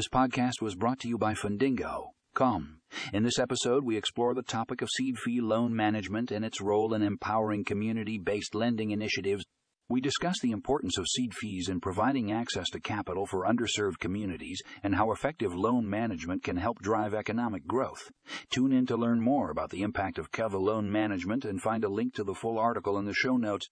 This podcast was brought to you by Fundingo. Com. In this episode, we explore the topic of CDFI loan management and its role in empowering community based lending initiatives. We discuss the importance of CDFIs in providing access to capital for underserved communities and how effective loan management can help drive economic growth. Tune in to learn more about the impact of KEVA loan management and find a link to the full article in the show notes.